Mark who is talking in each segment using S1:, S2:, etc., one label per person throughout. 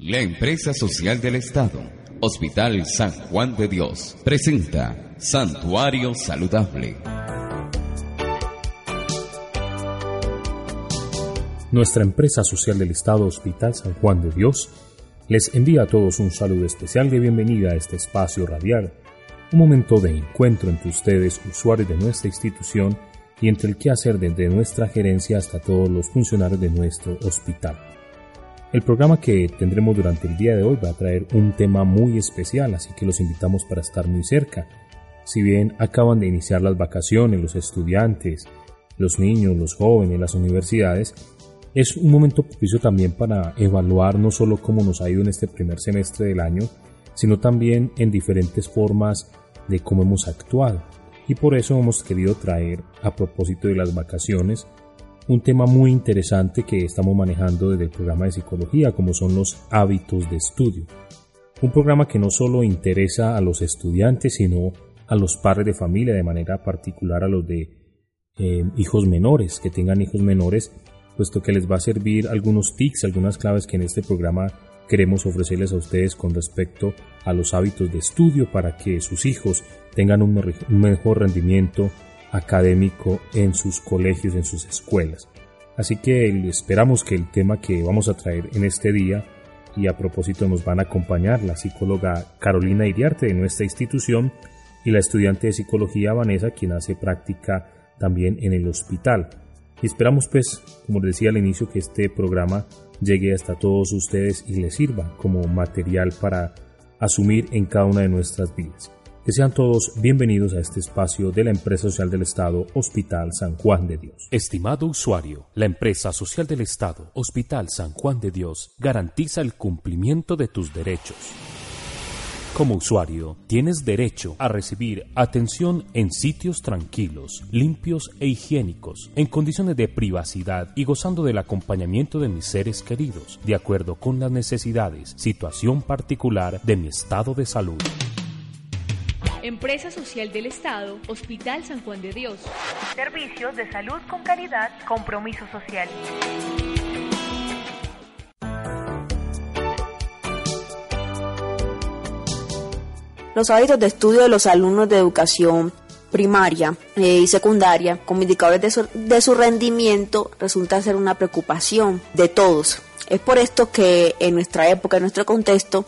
S1: La empresa social del Estado, Hospital San Juan de Dios, presenta Santuario Saludable.
S2: Nuestra empresa social del Estado, Hospital San Juan de Dios, les envía a todos un saludo especial de bienvenida a este espacio radial, un momento de encuentro entre ustedes, usuarios de nuestra institución, y entre el quehacer desde nuestra gerencia hasta todos los funcionarios de nuestro hospital. El programa que tendremos durante el día de hoy va a traer un tema muy especial, así que los invitamos para estar muy cerca. Si bien acaban de iniciar las vacaciones, los estudiantes, los niños, los jóvenes, las universidades, es un momento propicio también para evaluar no solo cómo nos ha ido en este primer semestre del año, sino también en diferentes formas de cómo hemos actuado. Y por eso hemos querido traer, a propósito de las vacaciones, un tema muy interesante que estamos manejando desde el programa de psicología, como son los hábitos de estudio. Un programa que no solo interesa a los estudiantes, sino a los padres de familia, de manera particular a los de eh, hijos menores, que tengan hijos menores, puesto que les va a servir algunos tics, algunas claves que en este programa queremos ofrecerles a ustedes con respecto a los hábitos de estudio para que sus hijos tengan un mejor rendimiento académico en sus colegios, en sus escuelas. Así que esperamos que el tema que vamos a traer en este día y a propósito nos van a acompañar la psicóloga Carolina Iriarte de nuestra institución y la estudiante de psicología Vanessa quien hace práctica también en el hospital. Y esperamos pues, como les decía al inicio, que este programa llegue hasta todos ustedes y les sirva como material para asumir en cada una de nuestras vidas. Que sean todos bienvenidos a este espacio de la Empresa Social del Estado, Hospital San Juan de Dios.
S3: Estimado usuario, la Empresa Social del Estado, Hospital San Juan de Dios, garantiza el cumplimiento de tus derechos. Como usuario, tienes derecho a recibir atención en sitios tranquilos, limpios e higiénicos, en condiciones de privacidad y gozando del acompañamiento de mis seres queridos, de acuerdo con las necesidades, situación particular de mi estado de salud.
S4: Empresa Social del Estado, Hospital San Juan de Dios.
S5: Servicios de salud con calidad, compromiso social.
S6: Los hábitos de estudio de los alumnos de educación primaria eh, y secundaria como indicadores de su, de su rendimiento resulta ser una preocupación de todos. Es por esto que en nuestra época, en nuestro contexto,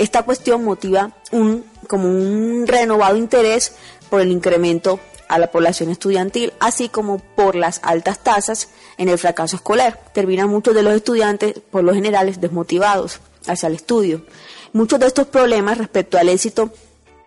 S6: esta cuestión motiva un, como un renovado interés por el incremento a la población estudiantil, así como por las altas tasas en el fracaso escolar. Terminan muchos de los estudiantes, por lo general, desmotivados hacia el estudio. Muchos de estos problemas respecto al éxito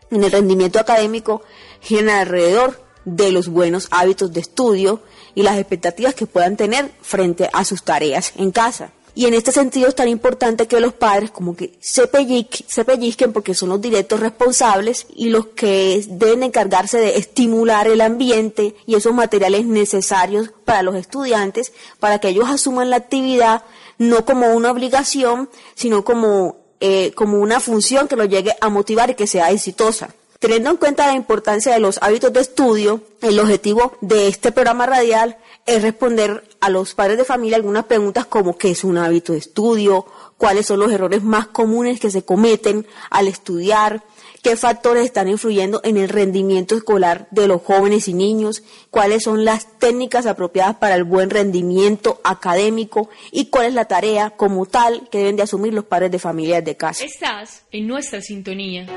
S6: en el rendimiento académico giran alrededor de los buenos hábitos de estudio y las expectativas que puedan tener frente a sus tareas en casa. Y en este sentido es tan importante que los padres como que se, pellizquen porque son los directos responsables y los que deben encargarse de estimular el ambiente y esos materiales necesarios para los estudiantes para que ellos asuman la actividad no como una obligación, sino como, eh, como una función que los llegue a motivar y que sea exitosa. Teniendo en cuenta la importancia de los hábitos de estudio, el objetivo de este programa radial es responder a los padres de familia algunas preguntas como qué es un hábito de estudio, cuáles son los errores más comunes que se cometen al estudiar, qué factores están influyendo en el rendimiento escolar de los jóvenes y niños, cuáles son las técnicas apropiadas para el buen rendimiento académico y cuál es la tarea como tal que deben de asumir los padres de familia de casa.
S4: Estás en nuestra sintonía.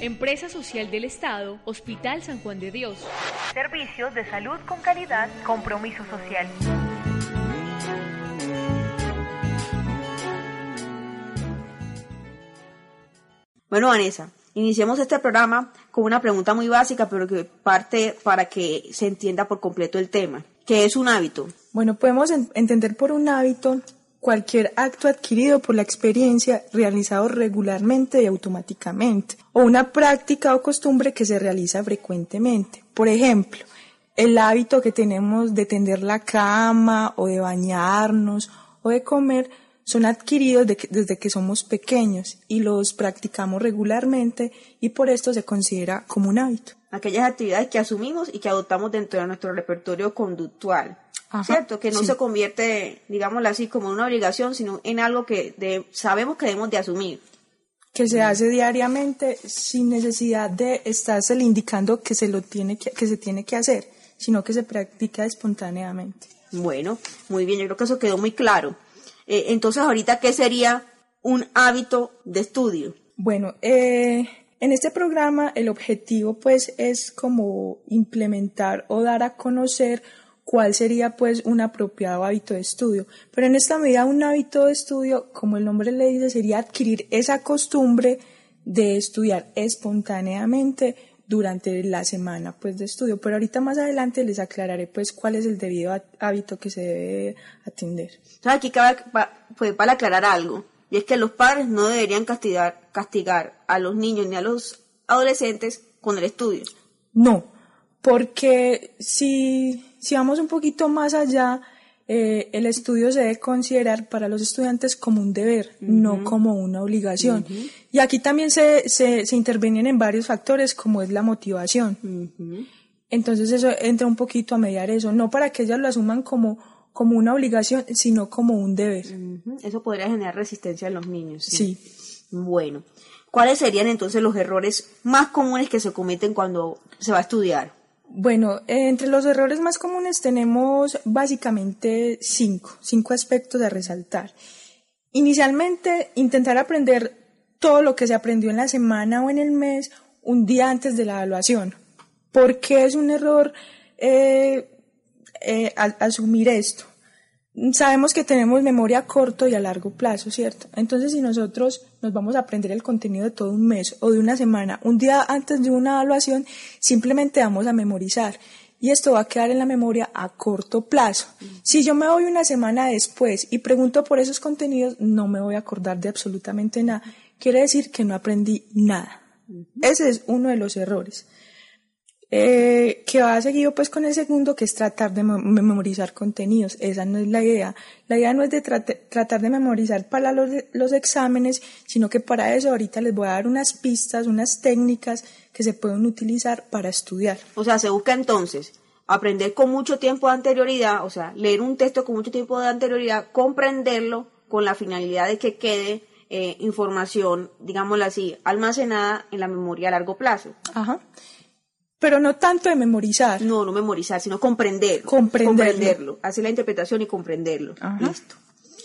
S4: Empresa Social del Estado, Hospital San Juan de Dios.
S5: Servicios de salud con calidad, compromiso social.
S6: Bueno, Vanessa, iniciemos este programa con una pregunta muy básica, pero que parte para que se entienda por completo el tema. ¿Qué es un hábito?
S7: Bueno, podemos entender por un hábito cualquier acto adquirido por la experiencia realizado regularmente y automáticamente, o una práctica o costumbre que se realiza frecuentemente. Por ejemplo, el hábito que tenemos de tender la cama o de bañarnos o de comer son adquiridos desde que somos pequeños y los practicamos regularmente y por esto se considera como un hábito.
S6: Aquellas actividades que asumimos y que adoptamos dentro de nuestro repertorio conductual. Ajá, ¿cierto? Que no
S7: sí.
S6: se convierte, digámoslo así, como en una obligación, sino en algo que de- sabemos que debemos de asumir.
S7: que se hace diariamente sin necesidad de estarse indicando que se lo tiene que, que se tiene que hacer, sino que se practica espontáneamente.
S6: Bueno, muy bien, yo creo que eso quedó muy claro. Eh, entonces, ahorita, ¿qué sería un hábito de estudio?
S7: Bueno, eh, en este programa el objetivo pues es como implementar o dar a conocer cuál sería pues un apropiado hábito de estudio. Pero en esta medida un hábito de estudio, como el nombre le dice, sería adquirir esa costumbre de estudiar espontáneamente durante la semana pues de estudio. Pero ahorita más adelante les aclararé pues cuál es el debido há- hábito que se debe atender.
S6: Entonces, aquí cabe pa- pues, para aclarar algo, y es que los padres no deberían castigar, castigar a los niños ni a los adolescentes con el estudio.
S7: No, porque si, si vamos un poquito más allá, eh, el estudio se debe considerar para los estudiantes como un deber, no como una obligación. Y aquí también se, se, se intervienen en varios factores como es la motivación. Entonces eso entra un poquito a mediar eso, no para que ellas lo asuman como, como una obligación, sino como un deber.
S6: Eso podría generar resistencia en los niños.
S7: Sí.
S6: Bueno, ¿cuáles serían entonces los errores más comunes que se cometen cuando se va a estudiar?
S7: Bueno, eh, entre los errores más comunes tenemos básicamente cinco, cinco aspectos a resaltar. Inicialmente, intentar aprender todo lo que se aprendió en la semana o en el mes un día antes de la evaluación. ¿Por qué es un error eh, eh, asumir esto? Sabemos que tenemos memoria a corto y a largo plazo, ¿cierto? Entonces, si nosotros nos vamos a aprender el contenido de todo un mes o de una semana, un día antes de una evaluación, simplemente vamos a memorizar. Y esto va a quedar en la memoria a corto plazo. Si yo me voy una semana después y pregunto por esos contenidos, no me voy a acordar de absolutamente nada. Quiere decir que no aprendí nada. Ese es uno de los errores. Eh, que va seguido pues con el segundo, que es tratar de mem- memorizar contenidos. Esa no es la idea. La idea no es de trate- tratar de memorizar para los, los exámenes, sino que para eso ahorita les voy a dar unas pistas, unas técnicas que se pueden utilizar para estudiar.
S6: O sea, se busca entonces aprender con mucho tiempo de anterioridad, o sea, leer un texto con mucho tiempo de anterioridad, comprenderlo con la finalidad de que quede eh, información, digámoslo así, almacenada en la memoria a largo plazo.
S7: Ajá. Pero no tanto de memorizar.
S6: No, no memorizar, sino comprenderlo.
S7: Comprenderlo.
S6: Comprenderlo. Hacer la interpretación y comprenderlo.
S7: Ajá.
S6: Listo.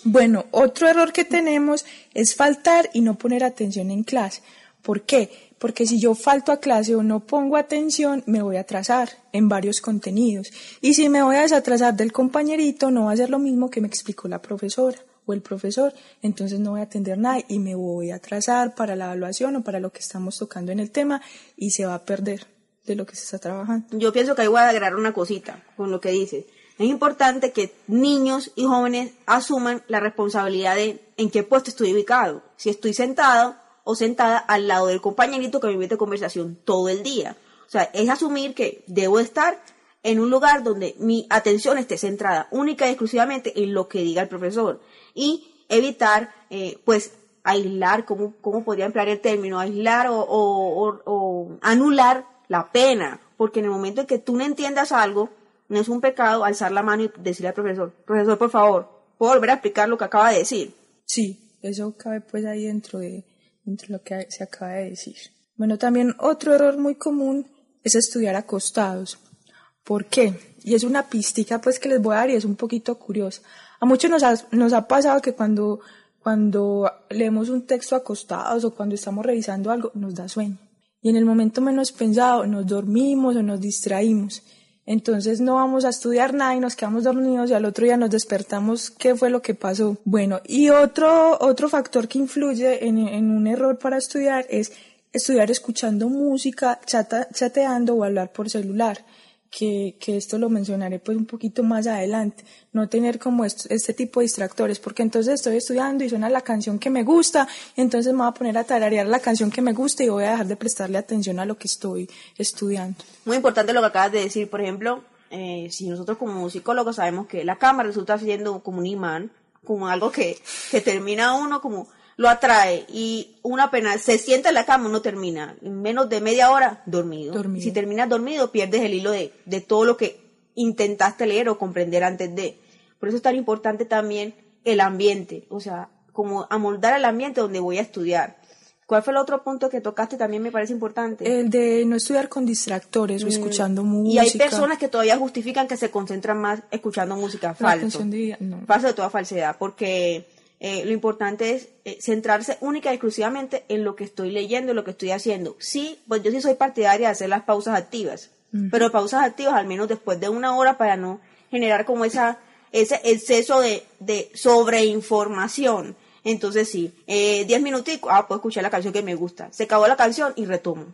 S7: Bueno, otro error que tenemos es faltar y no poner atención en clase. ¿Por qué? Porque si yo falto a clase o no pongo atención, me voy a atrasar en varios contenidos. Y si me voy a desatrasar del compañerito, no va a ser lo mismo que me explicó la profesora o el profesor. Entonces no voy a atender nada y me voy a atrasar para la evaluación o para lo que estamos tocando en el tema y se va a perder de lo que se está trabajando.
S6: Yo pienso que ahí voy a agregar una cosita con lo que dices. Es importante que niños y jóvenes asuman la responsabilidad de en qué puesto estoy ubicado. Si estoy sentado o sentada al lado del compañerito que me mete conversación todo el día. O sea, es asumir que debo estar en un lugar donde mi atención esté centrada única y exclusivamente en lo que diga el profesor y evitar, eh, pues, aislar, ¿cómo, ¿cómo podría emplear el término? Aislar o, anular la pena, porque en el momento en que tú no entiendas algo, no es un pecado alzar la mano y decirle al profesor, profesor, por favor, ¿puedo volver a explicar lo que acaba de decir?
S7: Sí, eso cabe pues ahí dentro de, dentro de lo que se acaba de decir. Bueno, también otro error muy común es estudiar acostados. ¿Por qué? Y es una pistica pues que les voy a dar y es un poquito curiosa. A muchos nos ha, nos ha pasado que cuando, cuando leemos un texto acostados o cuando estamos revisando algo nos da sueño. Y en el momento menos pensado nos dormimos o nos distraímos. Entonces no vamos a estudiar nada y nos quedamos dormidos y al otro día nos despertamos qué fue lo que pasó. Bueno, y otro, otro factor que influye en, un error para estudiar es estudiar escuchando música, chata- chateando o hablar por celular. Que, que esto lo mencionaré pues un poquito más adelante, no tener como est- este tipo de distractores, porque entonces estoy estudiando y suena la canción que me gusta, entonces me voy a poner a tararear la canción que me gusta y voy a dejar de prestarle atención a lo que estoy estudiando.
S6: Muy importante lo que acabas de decir, por ejemplo, eh, si nosotros como psicólogos sabemos que la cámara resulta siendo como un imán, como algo que, que termina uno como lo atrae y una pena se sienta en la cama uno termina en menos de media hora dormido. Si terminas dormido pierdes el hilo de, de todo lo que intentaste leer o comprender antes de. Por eso es tan importante también el ambiente, o sea, como amoldar el ambiente donde voy a estudiar. ¿Cuál fue el otro punto que tocaste? También me parece importante.
S7: El de no estudiar con distractores o escuchando música.
S6: Y hay personas que todavía justifican que se concentran más escuchando música. Falso.
S7: De, no.
S6: Falso de toda falsedad, porque eh, lo importante es eh, centrarse única y exclusivamente en lo que estoy leyendo, en lo que estoy haciendo. Sí, pues yo sí soy partidaria de hacer las pausas activas, pero pausas activas al menos después de una hora para no generar como esa ese exceso de, de sobreinformación. Entonces sí, eh, diez minuticos, ah, puedo escuchar la canción que me gusta. Se acabó la canción y retomo.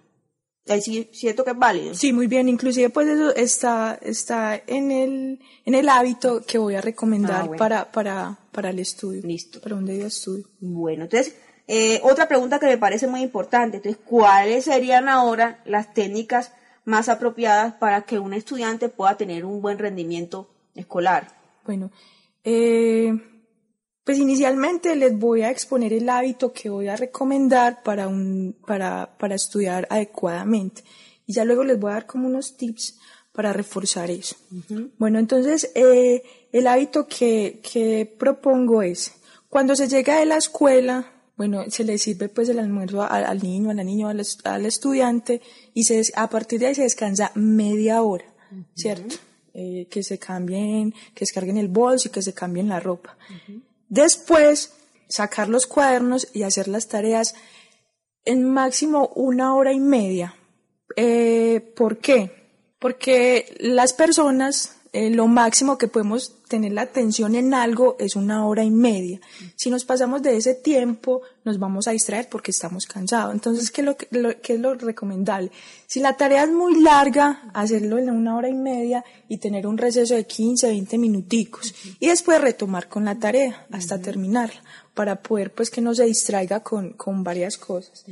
S6: Ahí sí siento que es válido.
S7: Sí, muy bien. Inclusive pues eso está, está en el, en el hábito que voy a recomendar
S6: Ah,
S7: para, para, para el estudio.
S6: Listo.
S7: Para un día de estudio.
S6: Bueno, entonces, eh, otra pregunta que me parece muy importante. Entonces, ¿cuáles serían ahora las técnicas más apropiadas para que un estudiante pueda tener un buen rendimiento escolar?
S7: Bueno, eh, pues inicialmente les voy a exponer el hábito que voy a recomendar para, un, para, para estudiar adecuadamente. Y ya luego les voy a dar como unos tips para reforzar eso. Bueno, entonces eh, el hábito que, que propongo es, cuando se llega de la escuela, bueno, se le sirve pues el almuerzo al, al niño, a la niña, al, est- al estudiante y se, a partir de ahí se descansa media hora, ¿cierto? Eh, que se cambien, que descarguen el bolso y que se cambien la ropa. Después, sacar los cuadernos y hacer las tareas en máximo una hora y media. Eh, ¿Por qué? Porque las personas, eh, lo máximo que podemos tener la atención en algo es una hora y media. Si nos pasamos de ese tiempo, nos vamos a distraer porque estamos cansados. Entonces, ¿qué es lo, que- lo- qué es lo recomendable? Si la tarea es muy larga, hacerlo en una hora y media y tener un receso de 15, 20 minuticos. Y después retomar con la tarea hasta terminarla, para poder pues que no se distraiga con, con varias cosas.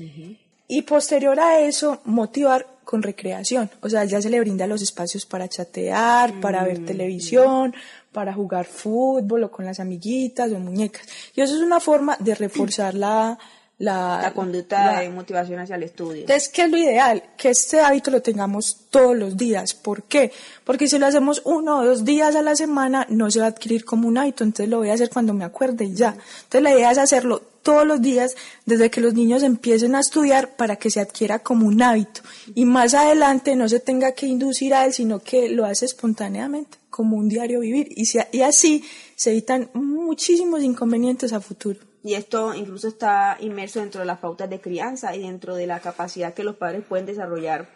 S7: Y posterior a eso, motivar con recreación. O sea, ya se le brinda los espacios para chatear, para ver televisión, para jugar fútbol o con las amiguitas o muñecas. Y eso es una forma de reforzar la... La,
S6: La conducta
S7: la-
S6: de motivación hacia el estudio.
S7: entonces, ¿qué es lo ideal? Que este hábito lo tengamos todos los días. ¿Por qué? Porque si lo hacemos uno o dos días a la semana, no se va a adquirir como un hábito. Entonces lo voy a hacer cuando me acuerde y ya. Entonces la idea es hacerlo todos los días desde que los niños empiecen a estudiar para que se adquiera como un hábito. Y más adelante no se tenga que inducir a él, sino que lo hace espontáneamente, como un diario vivir. Y, se- y así se evitan muchísimos inconvenientes a futuro.
S6: Y esto incluso está inmerso dentro de las pautas de crianza y dentro de la capacidad que los padres pueden desarrollar,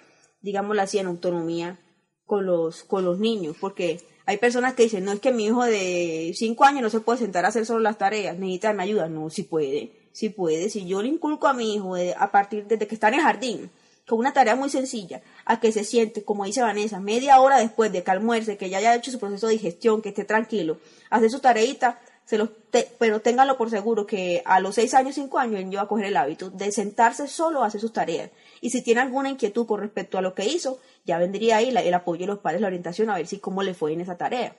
S6: digámoslo así, en autonomía con los, con los niños. Porque hay personas que dicen, no es que mi hijo de 5 años no se puede sentar a hacer solo las tareas, necesita mi ayuda. No, si puede, si puede. Si yo le inculco a mi hijo de- a partir desde que está en el jardín, con una tarea muy sencilla, a que se siente, como dice Vanessa, media hora después de que almuerce, que ya haya hecho su proceso de digestión, que esté tranquilo, hacer su tareita, se los te- pero ténganlo por seguro que a los seis años, cinco años, él va a coger el hábito de sentarse solo a hacer sus tareas. Y si tiene alguna inquietud con respecto a lo que hizo, ya vendría ahí la- el apoyo de los padres, la orientación, a ver si cómo le fue en esa tarea.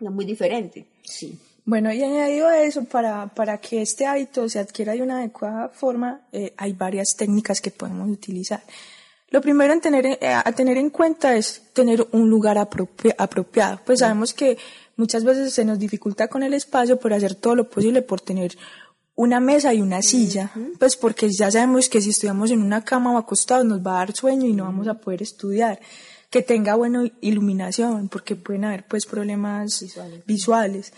S6: Es muy diferente. Sí.
S7: Bueno, y añadido a eso, para, para que este hábito se adquiera de una adecuada forma, eh, hay varias técnicas que podemos utilizar. Lo primero en tener, eh, a tener en cuenta es tener un lugar apropia- apropiado. Pues sabemos que muchas veces se nos dificulta con el espacio por hacer todo lo posible por tener una mesa y una silla, pues porque ya sabemos que si estudiamos en una cama o acostados nos va a dar sueño y no vamos a poder estudiar. Que tenga buena iluminación, porque pueden haber pues problemas visuales.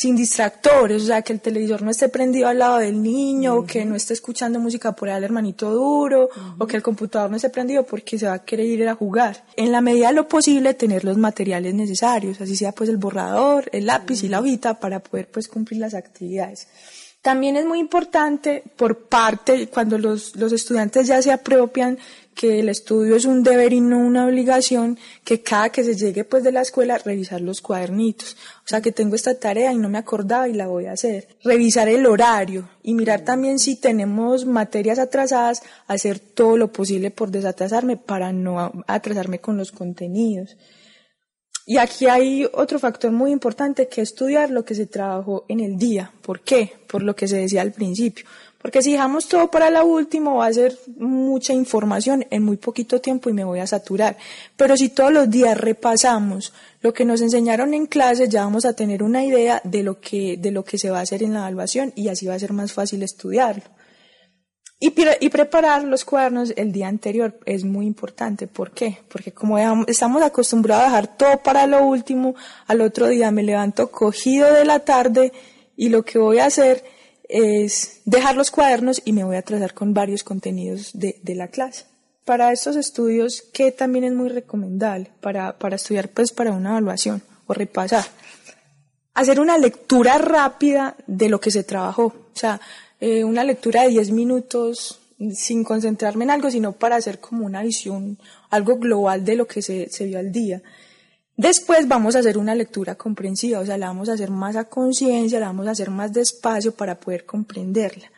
S7: Sin distractores, o sea, que el televisor no esté prendido al lado del niño, o que no esté escuchando música por al hermanito duro, o que el computador no esté prendido porque se va a querer ir a jugar. En la medida de lo posible, tener los materiales necesarios, así sea pues el borrador, el lápiz y la hojita para poder pues cumplir las actividades. También es muy importante por parte, cuando los, los estudiantes ya se apropian que el estudio es un deber y no una obligación, que cada que se llegue pues de la escuela revisar los cuadernitos. O sea que tengo esta tarea y no me acordaba y la voy a hacer. Revisar el horario y mirar también si tenemos materias atrasadas, hacer todo lo posible por desatrasarme para no atrasarme con los contenidos. Y aquí hay otro factor muy importante que estudiar lo que se trabajó en el día. ¿Por qué? Por lo que se decía al principio. Porque si dejamos todo para la última va a ser mucha información en muy poquito tiempo y me voy a saturar. Pero si todos los días repasamos lo que nos enseñaron en clase, ya vamos a tener una idea de lo que, de lo que se va a hacer en la evaluación y así va a ser más fácil estudiarlo. Y, preparar los cuadernos el día anterior es muy importante. ¿Por qué? Porque como estamos acostumbrados a dejar todo para lo último, al otro día me levanto cogido de la tarde y lo que voy a hacer es dejar los cuadernos y me voy a trazar con varios contenidos de, de la clase. Para estos estudios, que también es muy recomendable para, para estudiar pues para una evaluación o repasar, hacer una lectura rápida de lo que se trabajó. O sea, eh, una lectura de 10 minutos sin concentrarme en algo, sino para hacer como una visión, algo global de lo que se, se vio al día. Después vamos a hacer una lectura comprensiva, o sea, la vamos a hacer más a conciencia, la vamos a hacer más despacio para poder comprenderla.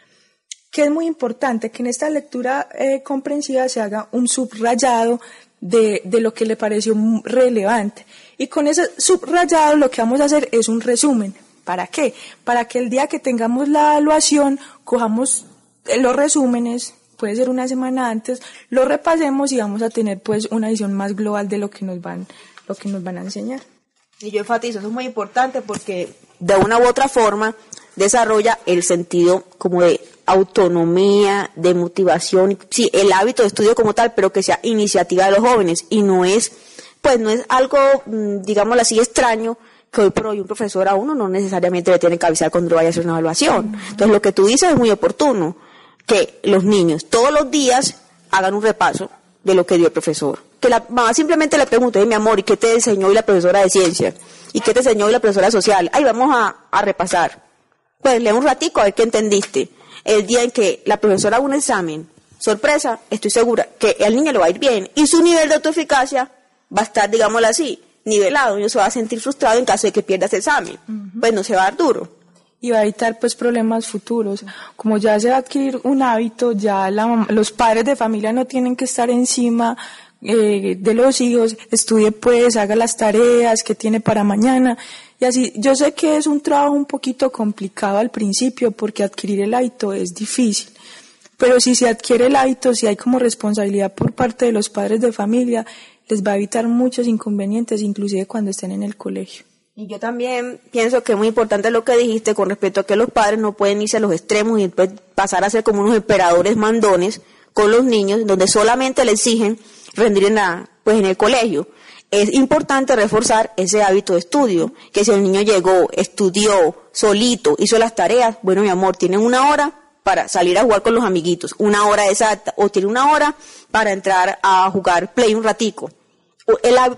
S7: Que es muy importante que en esta lectura eh, comprensiva se haga un subrayado de, de lo que le pareció relevante. Y con ese subrayado lo que vamos a hacer es un resumen. ¿Para qué? Para que el día que tengamos la evaluación, cojamos eh, los resúmenes, puede ser una semana antes, lo repasemos y vamos a tener pues una visión más global de lo que nos van, lo que nos van a enseñar.
S6: Y yo enfatizo, eso es muy importante porque de una u otra forma desarrolla el sentido como de autonomía, de motivación, sí, el hábito de estudio como tal, pero que sea iniciativa de los jóvenes y no es, pues no es algo, mm, digámoslo así, extraño que hoy por hoy un profesor a uno no necesariamente le tiene que avisar cuando vaya a hacer una evaluación. Entonces lo que tú dices es muy oportuno, que los niños todos los días hagan un repaso de lo que dio el profesor. Que la mamá simplemente le pregunte, mi amor, ¿y qué te enseñó hoy la profesora de ciencia? ¿Y qué te enseñó hoy la profesora social? Ahí vamos a, a repasar. Pues lee un ratico a ver qué entendiste. El día en que la profesora haga un examen, sorpresa, estoy segura que al niño le va a ir bien y su nivel de autoeficacia va a estar, digámoslo así, nivelado, y se va a sentir frustrado en caso de que pierda ese examen. Pues no se va a dar duro.
S7: Y va a evitar pues problemas futuros. Como ya se va a adquirir un hábito, ya los padres de familia no tienen que estar encima eh, de los hijos, estudie pues, haga las tareas que tiene para mañana. Y así, yo sé que es un trabajo un poquito complicado al principio porque adquirir el hábito es difícil. Pero si se adquiere el hábito, si hay como responsabilidad por parte de los padres de familia, les va a evitar muchos inconvenientes, inclusive cuando estén en el colegio.
S6: Y yo también pienso que es muy importante lo que dijiste con respecto a que los padres no pueden irse a los extremos y pasar a ser como unos emperadores mandones con los niños, donde solamente le exigen rendir en, pues en el colegio. Es importante reforzar ese hábito de estudio, que si el niño llegó, estudió solito, hizo las tareas, bueno, mi amor, tienen una hora para salir a jugar con los amiguitos, una hora exacta, o tiene una hora para entrar a jugar play un ratico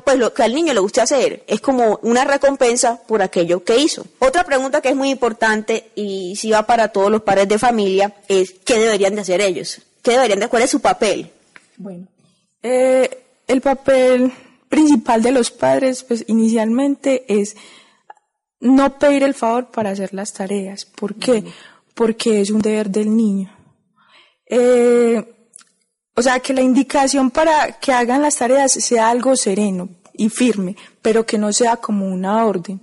S6: pues lo que al niño le guste hacer es como una recompensa por aquello que hizo. Otra pregunta que es muy importante y si va para todos los padres de familia es ¿qué deberían de hacer ellos? ¿Qué deberían de cuál es su papel?
S7: Bueno, eh, el papel principal de los padres, pues inicialmente es no pedir el favor para hacer las tareas. ¿Por qué? Porque es un deber del niño. Eh, o sea, que la indicación para que hagan las tareas sea algo sereno y firme, pero que no sea como una orden.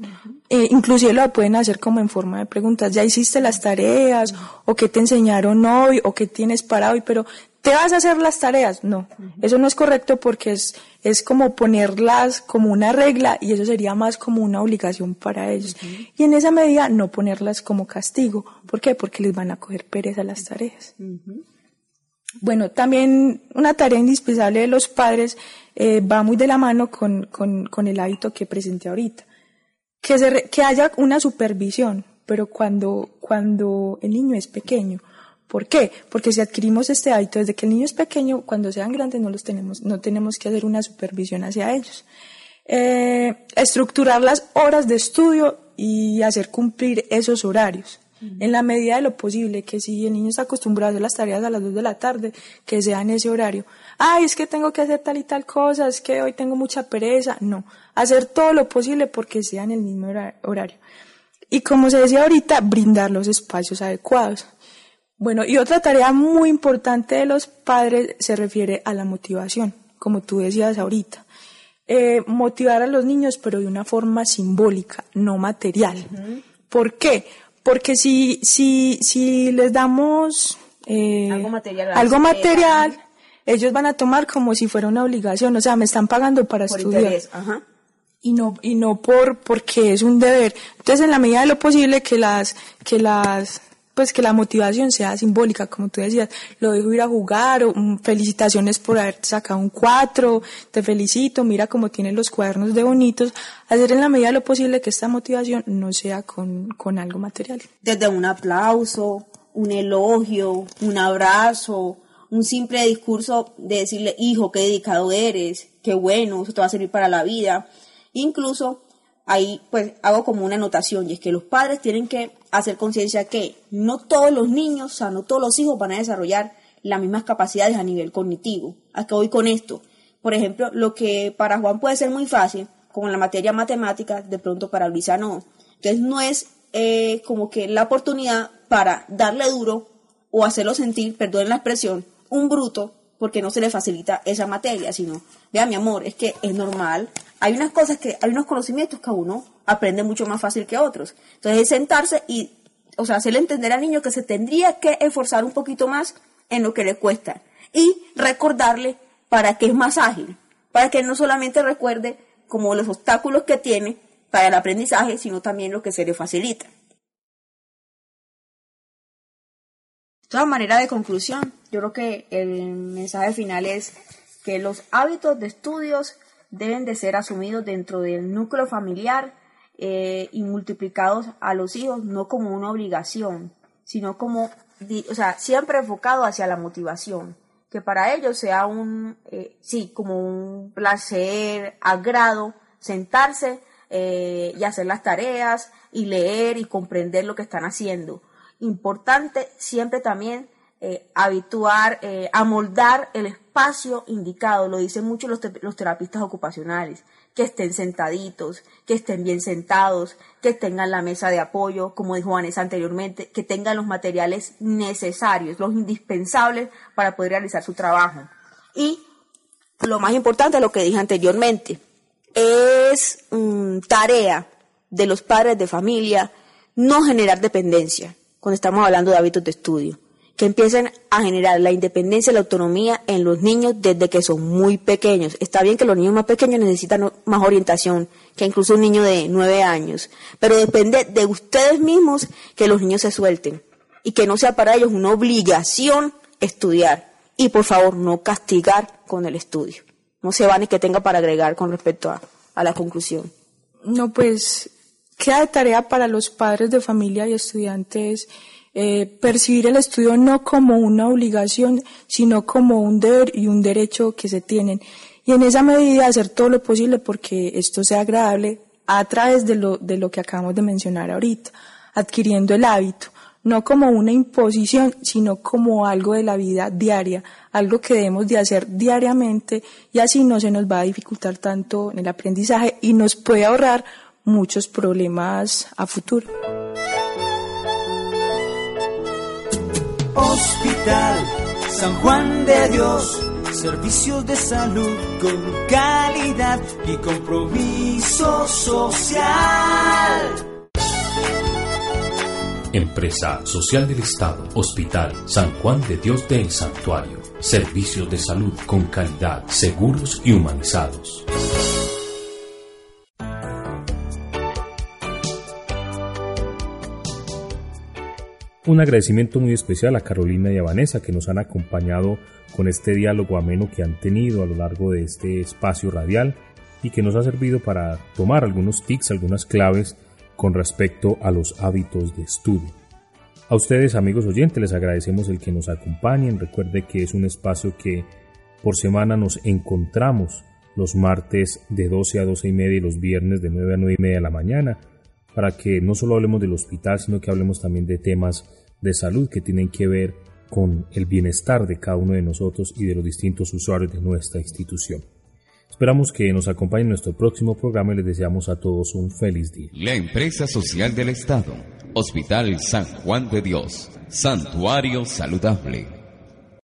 S7: eh, inclusive lo pueden hacer como en forma de preguntas. ¿Ya hiciste las tareas? ¿O qué te enseñaron hoy? ¿O qué tienes para hoy? Pero ¿te vas a hacer las tareas? No. Eso no es correcto porque es, es como ponerlas como una regla y eso sería más como una obligación para ellos. Y en esa medida no ponerlas como castigo. ¿Por qué? Porque les van a coger pereza las tareas. Bueno, también una tarea indispensable de los padres eh, va muy de la mano con, con, con, el hábito que presenté ahorita. Que, se que haya una supervisión, pero cuando, cuando el niño es pequeño. ¿Por qué? Porque si adquirimos este hábito desde que el niño es pequeño, cuando sean grandes no los tenemos, no tenemos que hacer una supervisión hacia ellos. Eh, estructurar las horas de estudio y hacer cumplir esos horarios en la medida de lo posible, que si el niño está acostumbrado a hacer las tareas a las 2 de la tarde, que sea en ese horario. Ay, es que tengo que hacer tal y tal cosa, es que hoy tengo mucha pereza. No, hacer todo lo posible porque sea en el mismo horario. Y como se decía ahorita, brindar los espacios adecuados. Bueno, y otra tarea muy importante de los padres se refiere a la motivación, como tú decías ahorita. eh, motivar a los niños, pero de una forma simbólica, no material. ¿Por qué? Porque si, si, si les damos eh,
S6: Algo material,
S7: algo material, ellos van a tomar como si fuera una obligación, o sea, me están pagando para
S6: por
S7: estudiar
S6: interés. Ajá.
S7: y no y no por porque es un deber. Entonces, en la medida de lo posible que las que las pues que la motivación sea simbólica, como tú decías, lo dejo ir a jugar, mm, felicitaciones por haber sacado un 4, te felicito, mira cómo tienes los cuadernos de bonitos, hacer en la medida de lo posible que esta motivación no sea con, con algo material.
S6: Desde un aplauso, un elogio, un abrazo, un simple discurso de decirle, hijo, qué dedicado eres, qué bueno, eso te va a servir para la vida. Incluso ahí pues hago como una anotación y es que los padres tienen que hacer conciencia que no todos los niños, o sea, no todos los hijos van a desarrollar las mismas capacidades a nivel cognitivo. ¿A qué voy con esto? Por ejemplo, lo que para Juan puede ser muy fácil, como en la materia matemática, de pronto para Luisa no. Entonces no es eh, como que la oportunidad para darle duro o hacerlo sentir, perdón la expresión, un bruto porque no se le facilita esa materia, sino, vea mi amor, es que es normal. Hay unas cosas que, hay unos conocimientos que uno aprende mucho más fácil que otros. Entonces es sentarse y, o sea, hacerle entender al niño que se tendría que esforzar un poquito más en lo que le cuesta y recordarle para que es más ágil, para que no solamente recuerde como los obstáculos que tiene para el aprendizaje, sino también lo que se le facilita. De todas maneras, de conclusión, yo creo que el mensaje final es que los hábitos de estudios deben de ser asumidos dentro del núcleo familiar eh, y multiplicados a los hijos no como una obligación, sino como, o sea, siempre enfocado hacia la motivación, que para ellos sea un, eh, sí, como un placer, agrado, sentarse eh, y hacer las tareas y leer y comprender lo que están haciendo. Importante siempre también eh, habituar, eh, amoldar el espacio indicado, lo dicen mucho los, te- terapistas ocupacionales, que estén sentaditos, que estén bien sentados, que tengan la mesa de apoyo, como dijo Vanessa anteriormente, que tengan los materiales necesarios, los indispensables para poder realizar su trabajo. Y lo más importante, lo que dije anteriormente, es mm, tarea de los padres de familia no generar dependencia cuando estamos hablando de hábitos de estudio, que empiecen a generar la independencia y la autonomía en los niños desde que son muy pequeños. Está bien que los niños más pequeños necesitan más orientación que incluso un niño de nueve años, pero depende de ustedes mismos que los niños se suelten y que no sea para ellos una obligación estudiar y por favor no castigar con el estudio. No se van y que tenga para agregar con respecto a, a la conclusión.
S7: No, pues queda de tarea para los padres de familia y estudiantes eh, percibir el estudio no como una obligación, sino como un deber y un derecho que se tienen. Y en esa medida hacer todo lo posible porque esto sea agradable a través de lo, de lo que acabamos de mencionar ahorita, adquiriendo el hábito, no como una imposición, sino como algo de la vida diaria, algo que debemos de hacer diariamente y así no se nos va a dificultar tanto en el aprendizaje y nos puede ahorrar muchos problemas a futuro.
S8: Hospital San Juan de Dios, servicios de salud con calidad y compromiso social.
S3: Empresa Social del Estado, Hospital San Juan de Dios del Santuario, servicios de salud con calidad, seguros y humanizados.
S2: Un agradecimiento muy especial a Carolina y a Vanessa que nos han acompañado con este diálogo ameno que han tenido a lo largo de este espacio radial y que nos ha servido para tomar algunos tics, algunas claves con respecto a los hábitos de estudio. A ustedes, amigos oyentes, les agradecemos el que nos acompañen. Recuerde que es un espacio que por semana nos encontramos los martes de 12 a 12 y media y los viernes de 9 a 9 y media de la mañana para que no solo hablemos del hospital, sino que hablemos también de temas de salud que tienen que ver con el bienestar de cada uno de nosotros y de los distintos usuarios de nuestra institución. Esperamos que nos acompañen en nuestro próximo programa y les deseamos a todos un feliz día.
S1: La empresa social del Estado, Hospital San Juan de Dios, Santuario Saludable